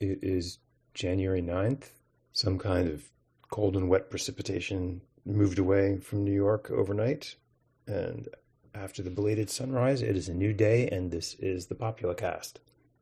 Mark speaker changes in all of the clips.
Speaker 1: is January 9th. Some kind of cold and wet precipitation moved away from New York overnight. And after the belated sunrise, it is a new day, and this is the Popula Cast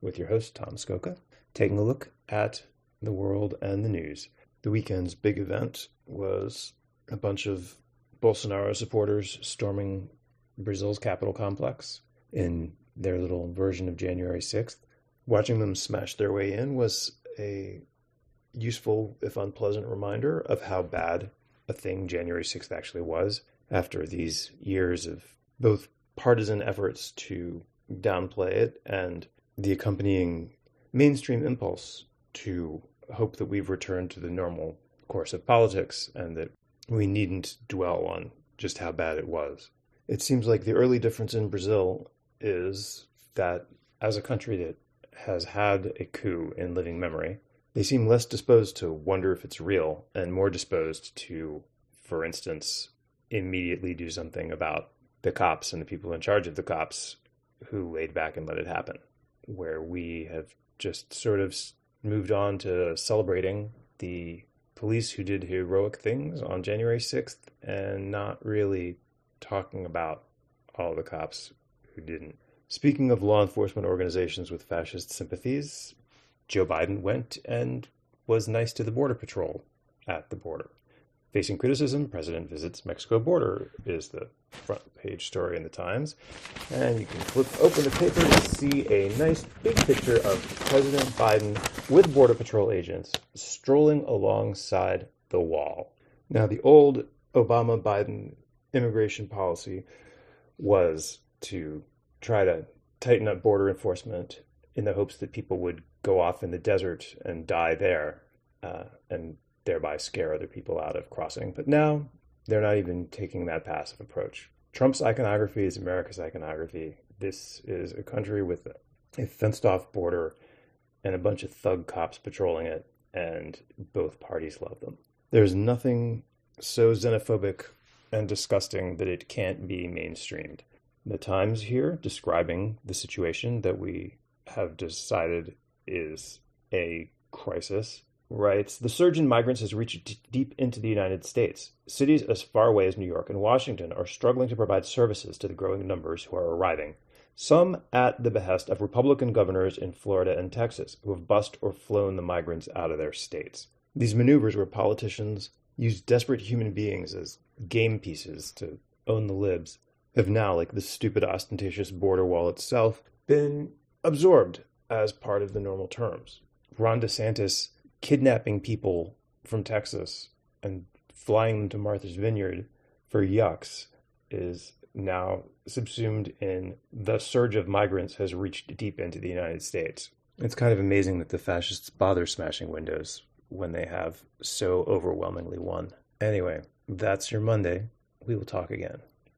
Speaker 1: with your host, Tom Scocca, taking a look at the world and the news. The weekend's big event was a bunch of Bolsonaro supporters storming Brazil's capital complex in their little version of January 6th. Watching them smash their way in was a useful, if unpleasant, reminder of how bad a thing January 6th actually was after these years of both partisan efforts to downplay it and the accompanying mainstream impulse to hope that we've returned to the normal course of politics and that we needn't dwell on just how bad it was. It seems like the early difference in Brazil is that as a country that has had a coup in living memory, they seem less disposed to wonder if it's real and more disposed to, for instance, immediately do something about the cops and the people in charge of the cops who laid back and let it happen. Where we have just sort of moved on to celebrating the police who did heroic things on January 6th and not really talking about all the cops who didn't. Speaking of law enforcement organizations with fascist sympathies, Joe Biden went and was nice to the Border Patrol at the border. Facing criticism, President visits Mexico border is the front page story in the Times. And you can flip open the paper to see a nice big picture of President Biden with Border Patrol agents strolling alongside the wall. Now, the old Obama Biden immigration policy was to try to tighten up border enforcement in the hopes that people would go off in the desert and die there uh, and thereby scare other people out of crossing. But now they're not even taking that passive approach. Trump's iconography is America's iconography. This is a country with a fenced off border and a bunch of thug cops patrolling it, and both parties love them. There's nothing so xenophobic and disgusting that it can't be mainstreamed. The Times here describing the situation that we have decided is a crisis writes The surge in migrants has reached d- deep into the United States. Cities as far away as New York and Washington are struggling to provide services to the growing numbers who are arriving, some at the behest of Republican governors in Florida and Texas who have bussed or flown the migrants out of their states. These maneuvers where politicians use desperate human beings as game pieces to own the libs have now, like the stupid ostentatious border wall itself, been absorbed as part of the normal terms. Ron DeSantis kidnapping people from Texas and flying them to Martha's Vineyard for yucks is now subsumed in the surge of migrants has reached deep into the United States. It's kind of amazing that the fascists bother smashing windows when they have so overwhelmingly won. Anyway, that's your Monday. We will talk again.